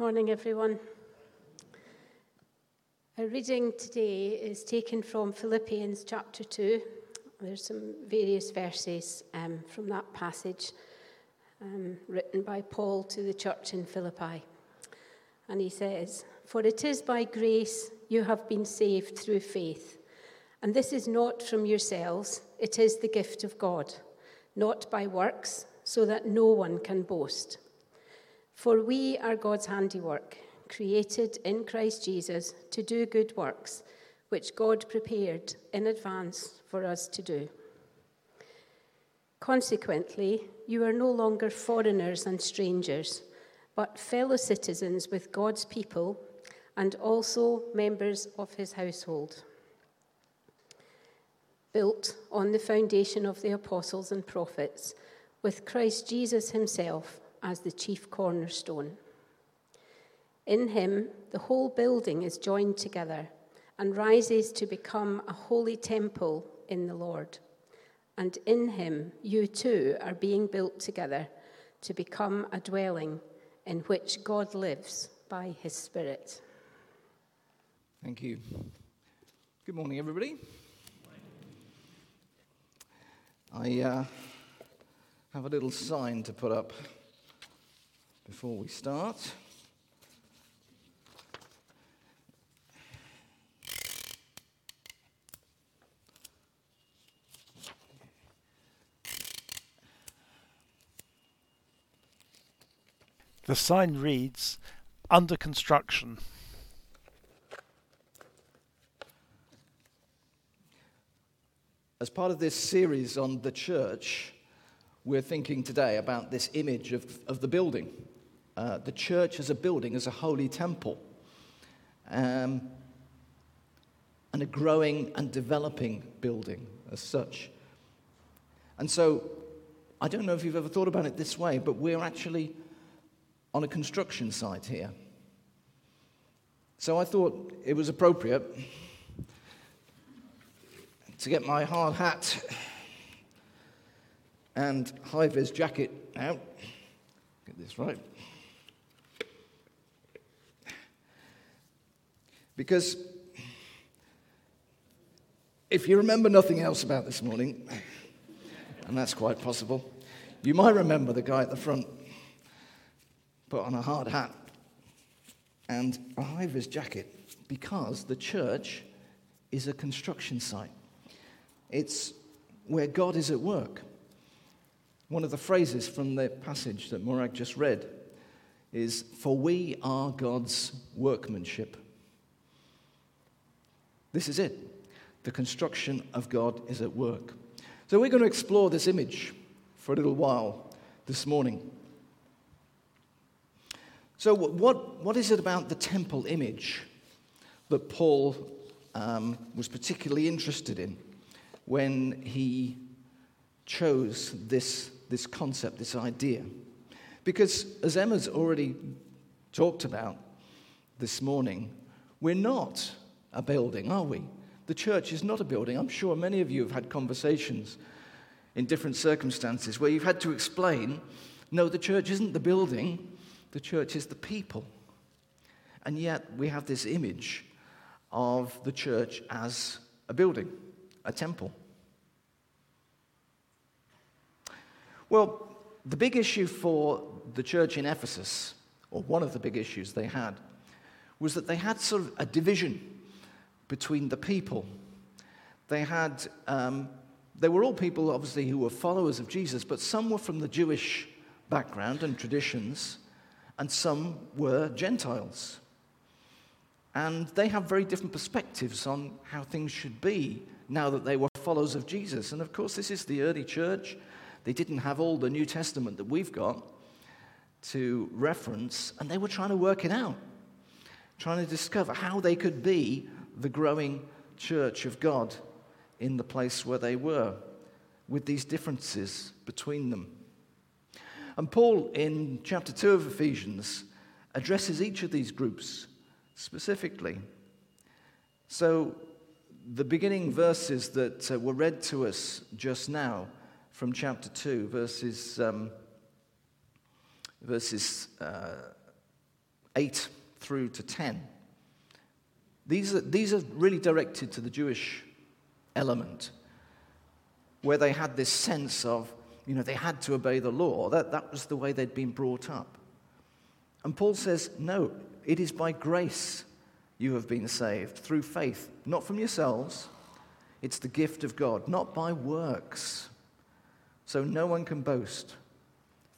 Morning, everyone. Our reading today is taken from Philippians chapter 2. There's some various verses um, from that passage um, written by Paul to the church in Philippi. And he says, For it is by grace you have been saved through faith. And this is not from yourselves, it is the gift of God, not by works, so that no one can boast. For we are God's handiwork, created in Christ Jesus to do good works, which God prepared in advance for us to do. Consequently, you are no longer foreigners and strangers, but fellow citizens with God's people and also members of his household. Built on the foundation of the apostles and prophets, with Christ Jesus himself as the chief cornerstone. In him, the whole building is joined together and rises to become a holy temple in the Lord. And in him, you too are being built together to become a dwelling in which God lives by his Spirit. Thank you. Good morning, everybody. I uh, have a little sign to put up before we start. The sign reads, Under construction. As part of this series on the church, we're thinking today about this image of, of the building. Uh, the church as a building, as a holy temple, um, and a growing and developing building as such. And so, I don't know if you've ever thought about it this way, but we're actually on a construction site here. So I thought it was appropriate to get my hard hat and high vis jacket out. Get this right. Because if you remember nothing else about this morning, and that's quite possible, you might remember the guy at the front put on a hard hat and a high vis jacket because the church is a construction site. It's where God is at work. One of the phrases from the passage that Morag just read is, For we are God's workmanship. This is it. The construction of God is at work. So we're going to explore this image for a little while this morning. So, what, what is it about the temple image that Paul um, was particularly interested in when he chose this, this concept, this idea? Because, as Emma's already talked about this morning, we're not a building, are we? The church is not a building. I'm sure many of you have had conversations in different circumstances where you've had to explain no, the church isn't the building, the church is the people. And yet we have this image of the church as a building, a temple. Well, the big issue for the church in Ephesus, or one of the big issues they had, was that they had sort of a division between the people. They had, um, they were all people, obviously, who were followers of Jesus, but some were from the Jewish background and traditions, and some were Gentiles. And they have very different perspectives on how things should be now that they were followers of Jesus. And of course, this is the early church. They didn't have all the New Testament that we've got to reference, and they were trying to work it out, trying to discover how they could be the growing church of God in the place where they were, with these differences between them. And Paul, in chapter 2 of Ephesians, addresses each of these groups specifically. So, the beginning verses that uh, were read to us just now from chapter 2, verses, um, verses uh, 8 through to 10. These are, these are really directed to the Jewish element, where they had this sense of, you know, they had to obey the law. That, that was the way they'd been brought up. And Paul says, no, it is by grace you have been saved, through faith, not from yourselves. It's the gift of God, not by works. So no one can boast.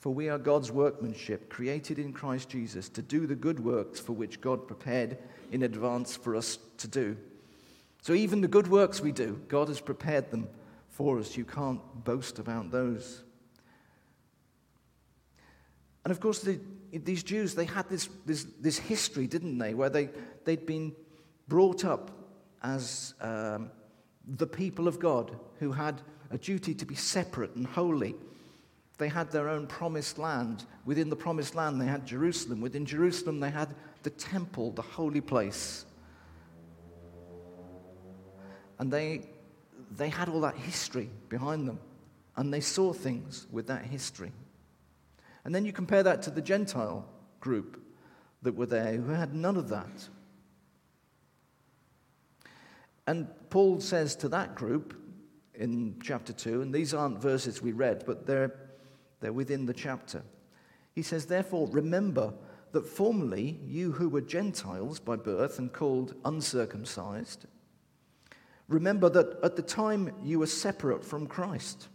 For we are God's workmanship, created in Christ Jesus to do the good works for which God prepared in advance for us to do. So even the good works we do, God has prepared them for us. You can't boast about those. And of course, the, these Jews, they had this, this, this, history, didn't they, where they, they'd been brought up as um, the people of God who had a duty to be separate and holy they had their own promised land. Within the promised land, they had Jerusalem. Within Jerusalem, they had the temple, the holy place. And they, they had all that history behind them. And they saw things with that history. And then you compare that to the Gentile group that were there who had none of that. And Paul says to that group in chapter 2, and these aren't verses we read, but they're they're within the chapter. He says, Therefore, remember that formerly you who were Gentiles by birth and called uncircumcised, remember that at the time you were separate from Christ,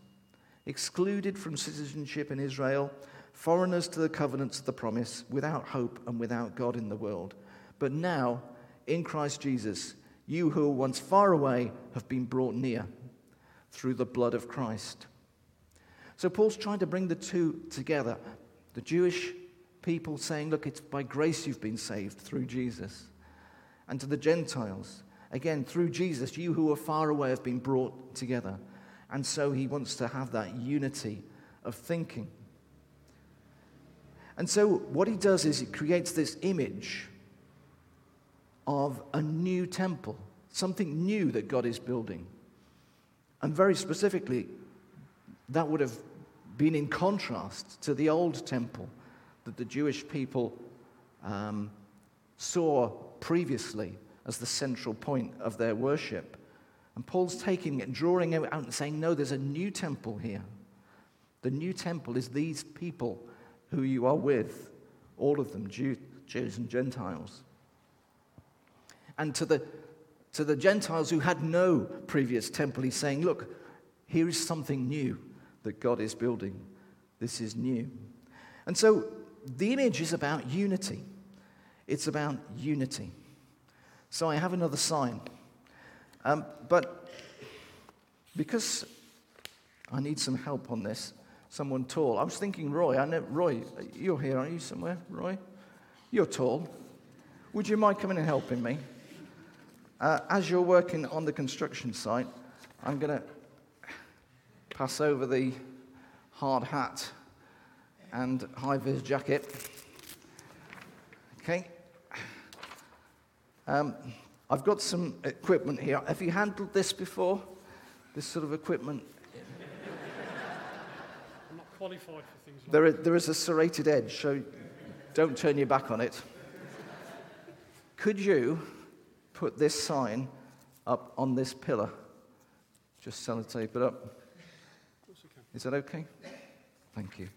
excluded from citizenship in Israel, foreigners to the covenants of the promise, without hope and without God in the world. But now, in Christ Jesus, you who were once far away have been brought near through the blood of Christ. So Paul's trying to bring the two together. The Jewish people saying, Look, it's by grace you've been saved through Jesus. And to the Gentiles, again, through Jesus, you who are far away have been brought together. And so he wants to have that unity of thinking. And so what he does is he creates this image of a new temple, something new that God is building. And very specifically, that would have been in contrast to the old temple that the Jewish people um, saw previously as the central point of their worship. And Paul's taking it, drawing it out and saying, No, there's a new temple here. The new temple is these people who you are with, all of them, Jew, Jews and Gentiles. And to the, to the Gentiles who had no previous temple, he's saying, Look, here is something new that God is building. This is new. And so the image is about unity. It's about unity. So I have another sign. Um, but because I need some help on this, someone tall. I was thinking, Roy, I know, Roy, you're here, aren't you somewhere, Roy? You're tall. Would you mind coming and helping me? Uh, as you're working on the construction site, I'm going to pass over the hard hat and high vis jacket. Okay. Um, I've got some equipment here. Have you handled this before? This sort of equipment? I'm not qualified for things like there is, there is a serrated edge, so don't turn your back on it. Could you put this sign up on this pillar? Just sellotape it up. Is that okay? Thank you.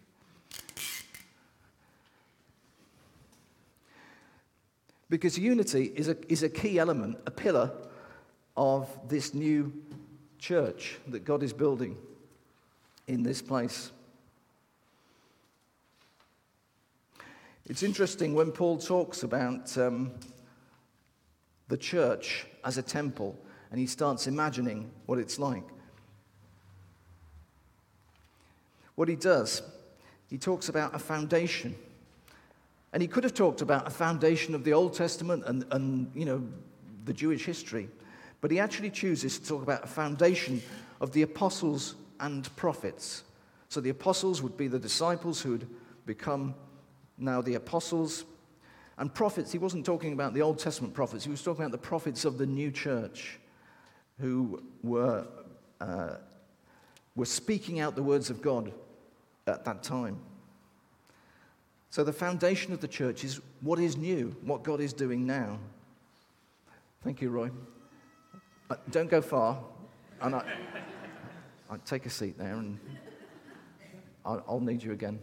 Because unity is a, is a key element, a pillar of this new church that God is building in this place. It's interesting when Paul talks about um, the church as a temple and he starts imagining what it's like. What he does, he talks about a foundation. And he could have talked about a foundation of the Old Testament and, and you know, the Jewish history. But he actually chooses to talk about a foundation of the apostles and prophets. So the apostles would be the disciples who had become now the apostles. And prophets, he wasn't talking about the Old Testament prophets, he was talking about the prophets of the new church who were, uh, were speaking out the words of God at that time. So the foundation of the church is what is new, what God is doing now. Thank you, Roy. Uh, don't go far. And I, I take a seat there, and I'll, I'll need you again.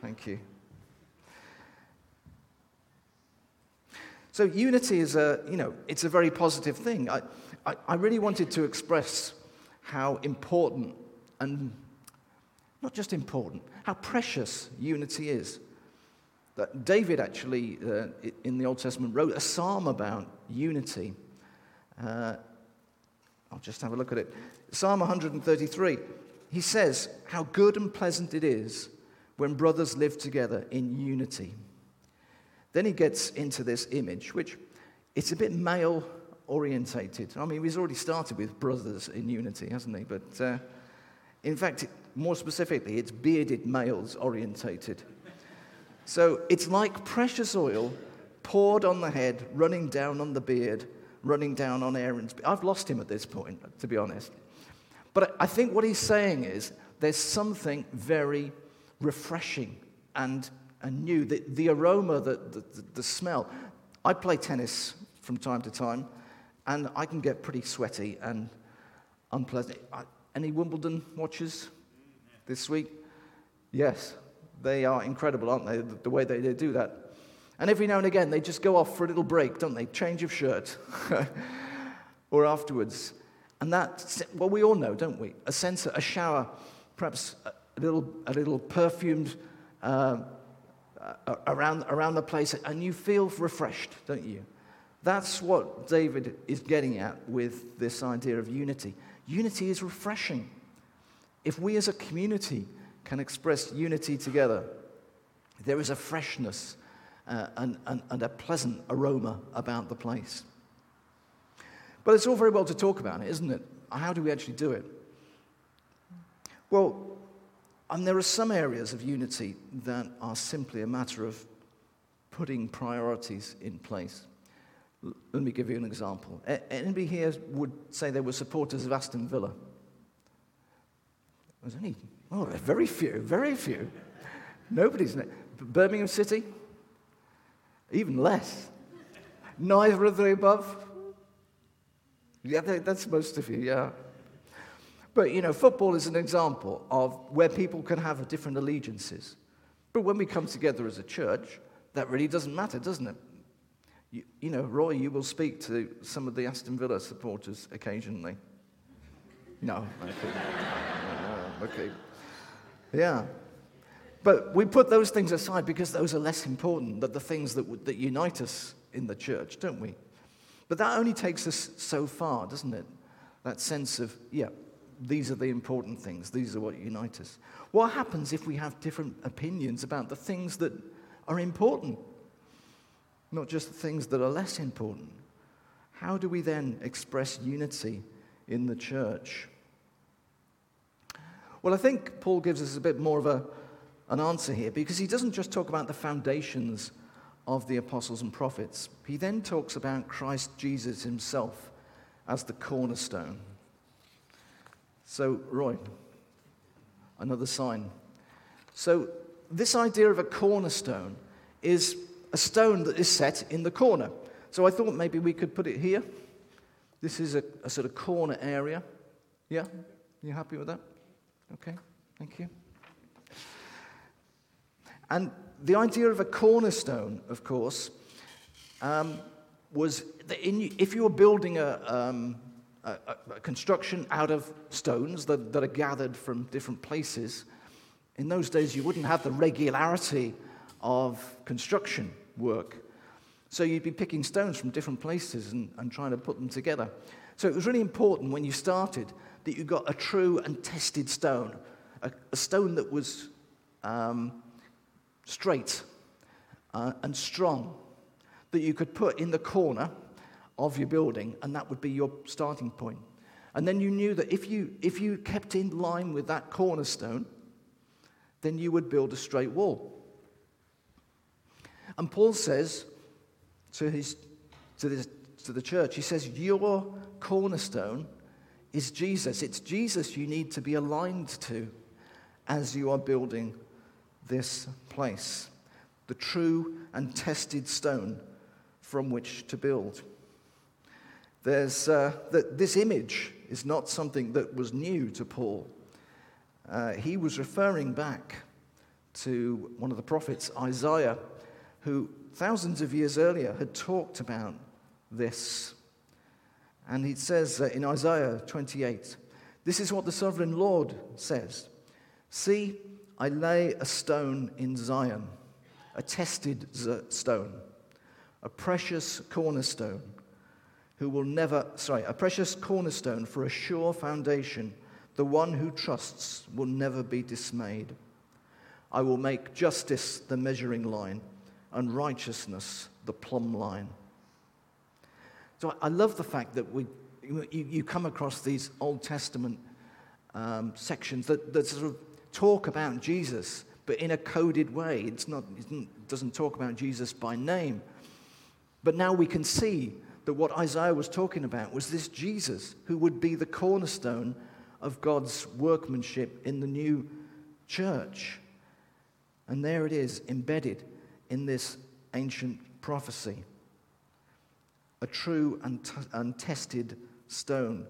Thank you. So unity is a, you know, it's a very positive thing. I, I, I really wanted to express how important and not just important, how precious unity is. That David actually, uh, in the Old Testament, wrote a psalm about unity. Uh, I'll just have a look at it. Psalm 133. He says, How good and pleasant it is when brothers live together in unity. Then he gets into this image, which it's a bit male orientated. I mean, he's already started with brothers in unity, hasn't he? But uh, in fact, more specifically, it's bearded males orientated. So it's like precious oil poured on the head, running down on the beard, running down on Aaron's. I've lost him at this point, to be honest. But I think what he's saying is there's something very refreshing and, and new. The, the aroma, the, the, the smell. I play tennis from time to time, and I can get pretty sweaty and unpleasant. Any Wimbledon watchers this week? Yes, they are incredible, aren't they? The, way they, they do that. And every now and again, they just go off for a little break, don't they? Change of shirt. or afterwards. And that, well, we all know, don't we? A sense, a shower, perhaps a little, a little perfumed uh, around, around the place, and you feel refreshed, don't you? That's what David is getting at with this idea of unity. Unity is refreshing. If we as a community can express unity together, there is a freshness uh, and, and, and a pleasant aroma about the place. But it's all very well to talk about it, isn't it? How do we actually do it? Well, and there are some areas of unity that are simply a matter of putting priorities in place. Let me give you an example. Anybody here would say they were supporters of Aston Villa? There's only, oh, very few, very few. Nobody's. In Birmingham City? Even less. Neither of the above? Yeah, that's most of you, yeah. But, you know, football is an example of where people can have different allegiances. But when we come together as a church, that really doesn't matter, doesn't it? You, you, know, Roy, you will speak to some of the Aston Villa supporters occasionally. No, okay. Yeah. But we put those things aside because those are less important than the things that, that unite us in the church, don't we? But that only takes us so far, doesn't it? That sense of, yeah, these are the important things, these are what unite us. What happens if we have different opinions about the things that are important? not just the things that are less important. How do we then express unity in the church? Well, I think Paul gives us a bit more of a, an answer here because he doesn't just talk about the foundations of the apostles and prophets, he then talks about Christ Jesus himself as the cornerstone. So, Roy, another sign. So, this idea of a cornerstone is a stone that is set in the corner. So I thought maybe we could put it here. This is a, a sort of corner area. Yeah? You happy with that? Okay, thank you. And the idea of a cornerstone, of course, um, was that in, if you were building a, um, a, a, construction out of stones that, that are gathered from different places, in those days you wouldn't have the regularity of construction work. So you'd be picking stones from different places and, and trying to put them together. So it was really important when you started that you got a true and tested stone, a, a stone that was um, straight uh, and strong, that you could put in the corner of your building, and that would be your starting point. And then you knew that if you, if you kept in line with that cornerstone, then you would build a straight wall. And Paul says to, his, to, this, to the church, he says, Your cornerstone is Jesus. It's Jesus you need to be aligned to as you are building this place, the true and tested stone from which to build. There's, uh, that this image is not something that was new to Paul. Uh, he was referring back to one of the prophets, Isaiah, who thousands of years earlier had talked about this. And he says in Isaiah 28, This is what the sovereign Lord says See, I lay a stone in Zion, a tested stone, a precious cornerstone, who will never, sorry, a precious cornerstone for a sure foundation. The one who trusts will never be dismayed. I will make justice the measuring line and righteousness the plumb line. So I love the fact that we, you, you come across these Old Testament um, sections that, that sort of talk about Jesus, but in a coded way. It's not, it doesn't talk about Jesus by name. But now we can see that what Isaiah was talking about was this Jesus who would be the cornerstone of God's workmanship in the new church. And there it is, embedded in this ancient prophecy. A true and, t- and tested stone.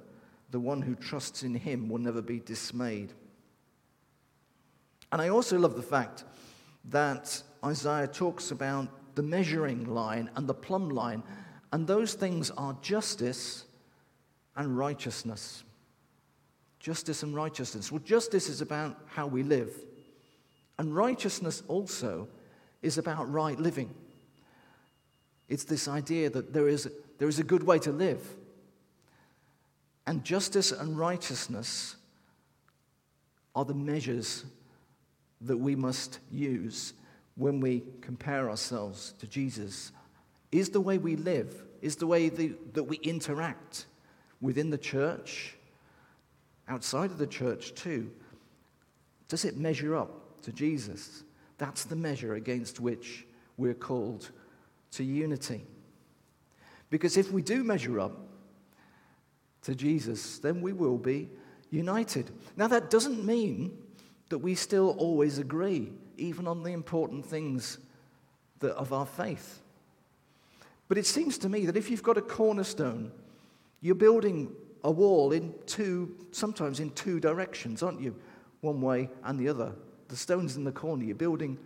The one who trusts in him will never be dismayed. And I also love the fact that Isaiah talks about the measuring line and the plumb line, and those things are justice and righteousness. Justice and righteousness. Well, justice is about how we live, and righteousness also is about right living. It's this idea that there is, there is a good way to live. And justice and righteousness are the measures that we must use when we compare ourselves to Jesus is the way we live, is the way the, that we interact within the church, outside of the church too. Does it measure up to Jesus? That's the measure against which we're called to unity. Because if we do measure up to Jesus, then we will be united. Now, that doesn't mean that we still always agree, even on the important things that, of our faith. But it seems to me that if you've got a cornerstone, you're building a wall in two, sometimes in two directions, aren't you? One way and the other. The stone's in the corner, you're building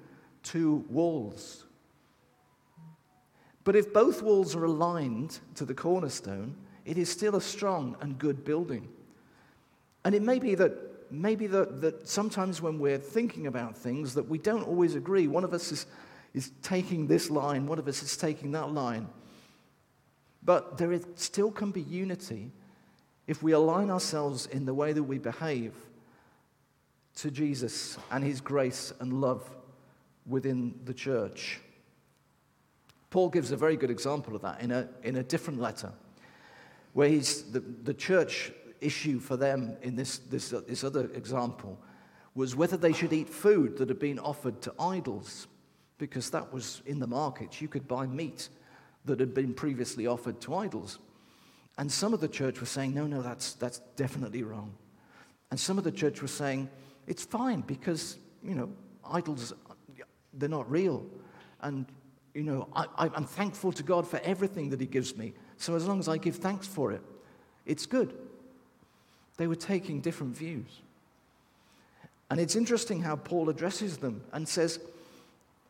two walls. But if both walls are aligned to the cornerstone, it is still a strong and good building. And it may be that maybe that, that sometimes when we're thinking about things that we don't always agree. One of us is, is taking this line, one of us is taking that line. But there is, still can be unity if we align ourselves in the way that we behave to Jesus and his grace and love within the church. Paul gives a very good example of that in a, in a different letter, where he's, the, the church issue for them in this, this, this other example was whether they should eat food that had been offered to idols, because that was in the market. You could buy meat that had been previously offered to idols. And some of the church were saying, no, no, that's, that's definitely wrong. And some of the church were saying, it's fine because, you know, idols, they're not real. And, you know, I, I'm thankful to God for everything that He gives me. So as long as I give thanks for it, it's good. They were taking different views. And it's interesting how Paul addresses them and says,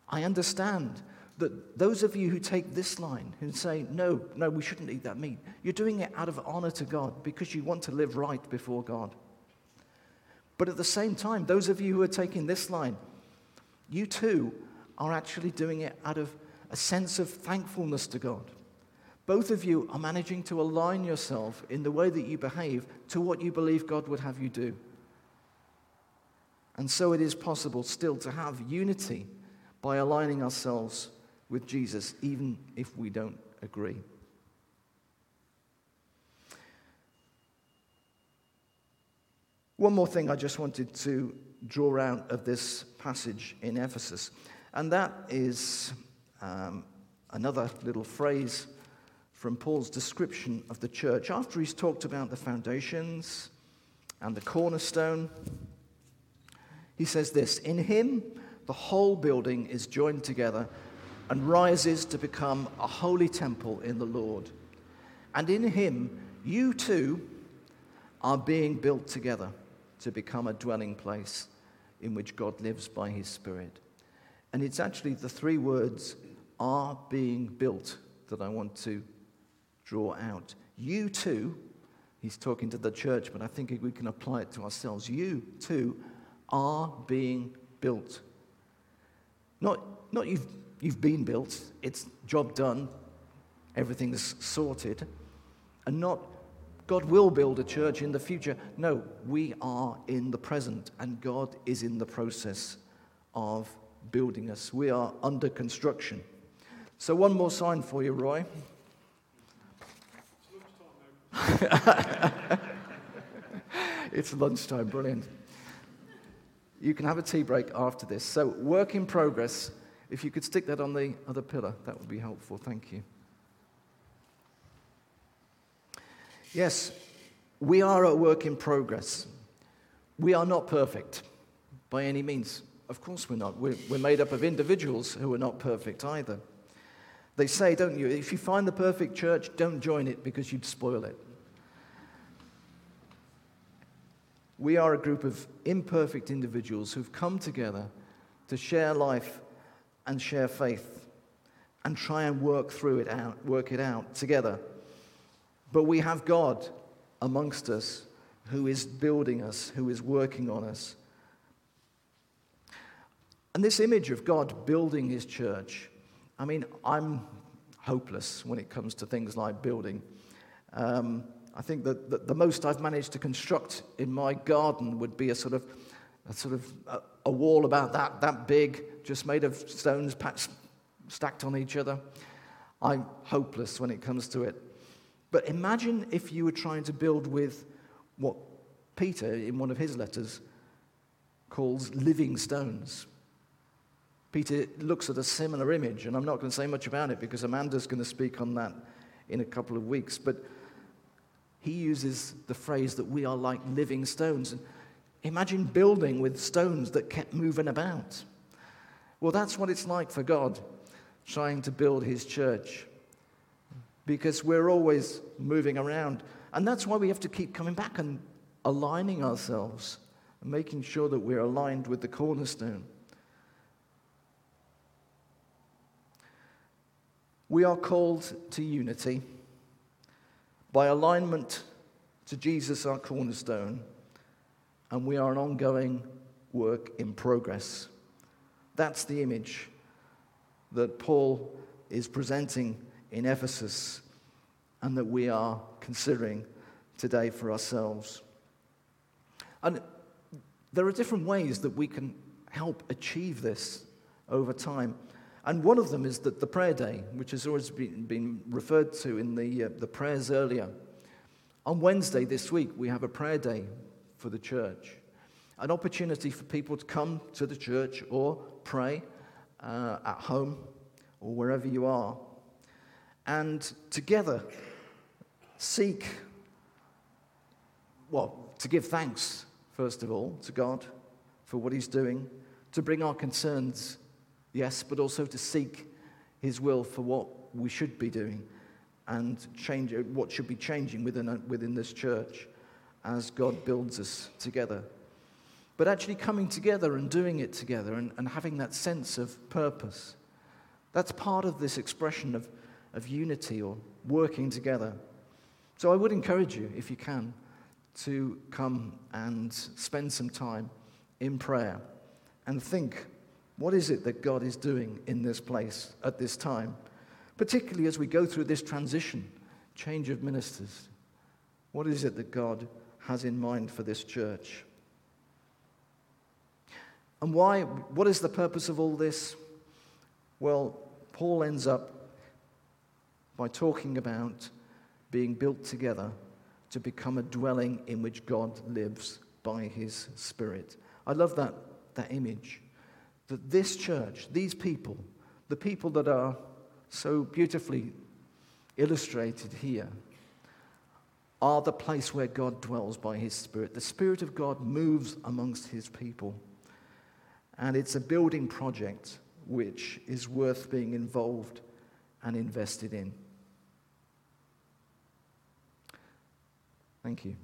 I understand that those of you who take this line, who say, no, no, we shouldn't eat that meat, you're doing it out of honor to God because you want to live right before God. But at the same time, those of you who are taking this line, you too are actually doing it out of a sense of thankfulness to God. Both of you are managing to align yourself in the way that you behave to what you believe God would have you do. And so it is possible still to have unity by aligning ourselves with Jesus, even if we don't agree. One more thing I just wanted to draw out of this passage in Ephesus, and that is um, another little phrase from Paul's description of the church. After he's talked about the foundations and the cornerstone, he says this In him, the whole building is joined together and rises to become a holy temple in the Lord. And in him, you too are being built together to become a dwelling place in which God lives by his Spirit. And it's actually the three words are being built that I want to draw out. You too, he's talking to the church, but I think we can apply it to ourselves. You too are being built. Not, not you've, you've been built, it's job done, everything's sorted, and not God will build a church in the future. No, we are in the present, and God is in the process of building us. We are under construction. So, one more sign for you, Roy. it's lunchtime, brilliant. You can have a tea break after this. So, work in progress. If you could stick that on the other pillar, that would be helpful. Thank you. Yes, we are a work in progress. We are not perfect by any means. Of course, we're not. We're, we're made up of individuals who are not perfect either. They say, don't you, if you find the perfect church, don't join it because you'd spoil it. We are a group of imperfect individuals who've come together to share life and share faith and try and work through it out, work it out together. But we have God amongst us who is building us, who is working on us. And this image of God building his church I mean, I'm hopeless when it comes to things like building. Um, I think that the, most I've managed to construct in my garden would be a sort of a sort of a, a wall about that that big, just made of stones packed, stacked on each other. I'm hopeless when it comes to it. But imagine if you were trying to build with what Peter, in one of his letters, calls living stones. Peter looks at a similar image, and I'm not going to say much about it because Amanda's going to speak on that in a couple of weeks. But he uses the phrase that we are like living stones. And imagine building with stones that kept moving about. Well, that's what it's like for God trying to build his church because we're always moving around. And that's why we have to keep coming back and aligning ourselves and making sure that we're aligned with the cornerstone. We are called to unity by alignment to Jesus, our cornerstone, and we are an ongoing work in progress. That's the image that Paul is presenting in Ephesus and that we are considering today for ourselves. And there are different ways that we can help achieve this over time. And one of them is that the prayer day, which has always been, been referred to in the, uh, the prayers earlier. On Wednesday this week, we have a prayer day for the church, an opportunity for people to come to the church or pray uh, at home or wherever you are, and together seek, well, to give thanks, first of all, to God for what He's doing, to bring our concerns yes, but also to seek His will for what we should be doing and change uh, what should be changing within, uh, within this church as God builds us together. But actually coming together and doing it together and, and having that sense of purpose. That's part of this expression of, of unity or working together. So I would encourage you, if you can, to come and spend some time in prayer and think what is it that God is doing in this place at this time? Particularly as we go through this transition, change of ministers. What is it that God has in mind for this church? And why? What is the purpose of all this? Well, Paul ends up by talking about being built together to become a dwelling in which God lives by his Spirit. I love that, that image that this church, these people, the people that are so beautifully illustrated here, are the place where God dwells by his Spirit. The Spirit of God moves amongst his people. And it's a building project which is worth being involved and invested in. Thank you.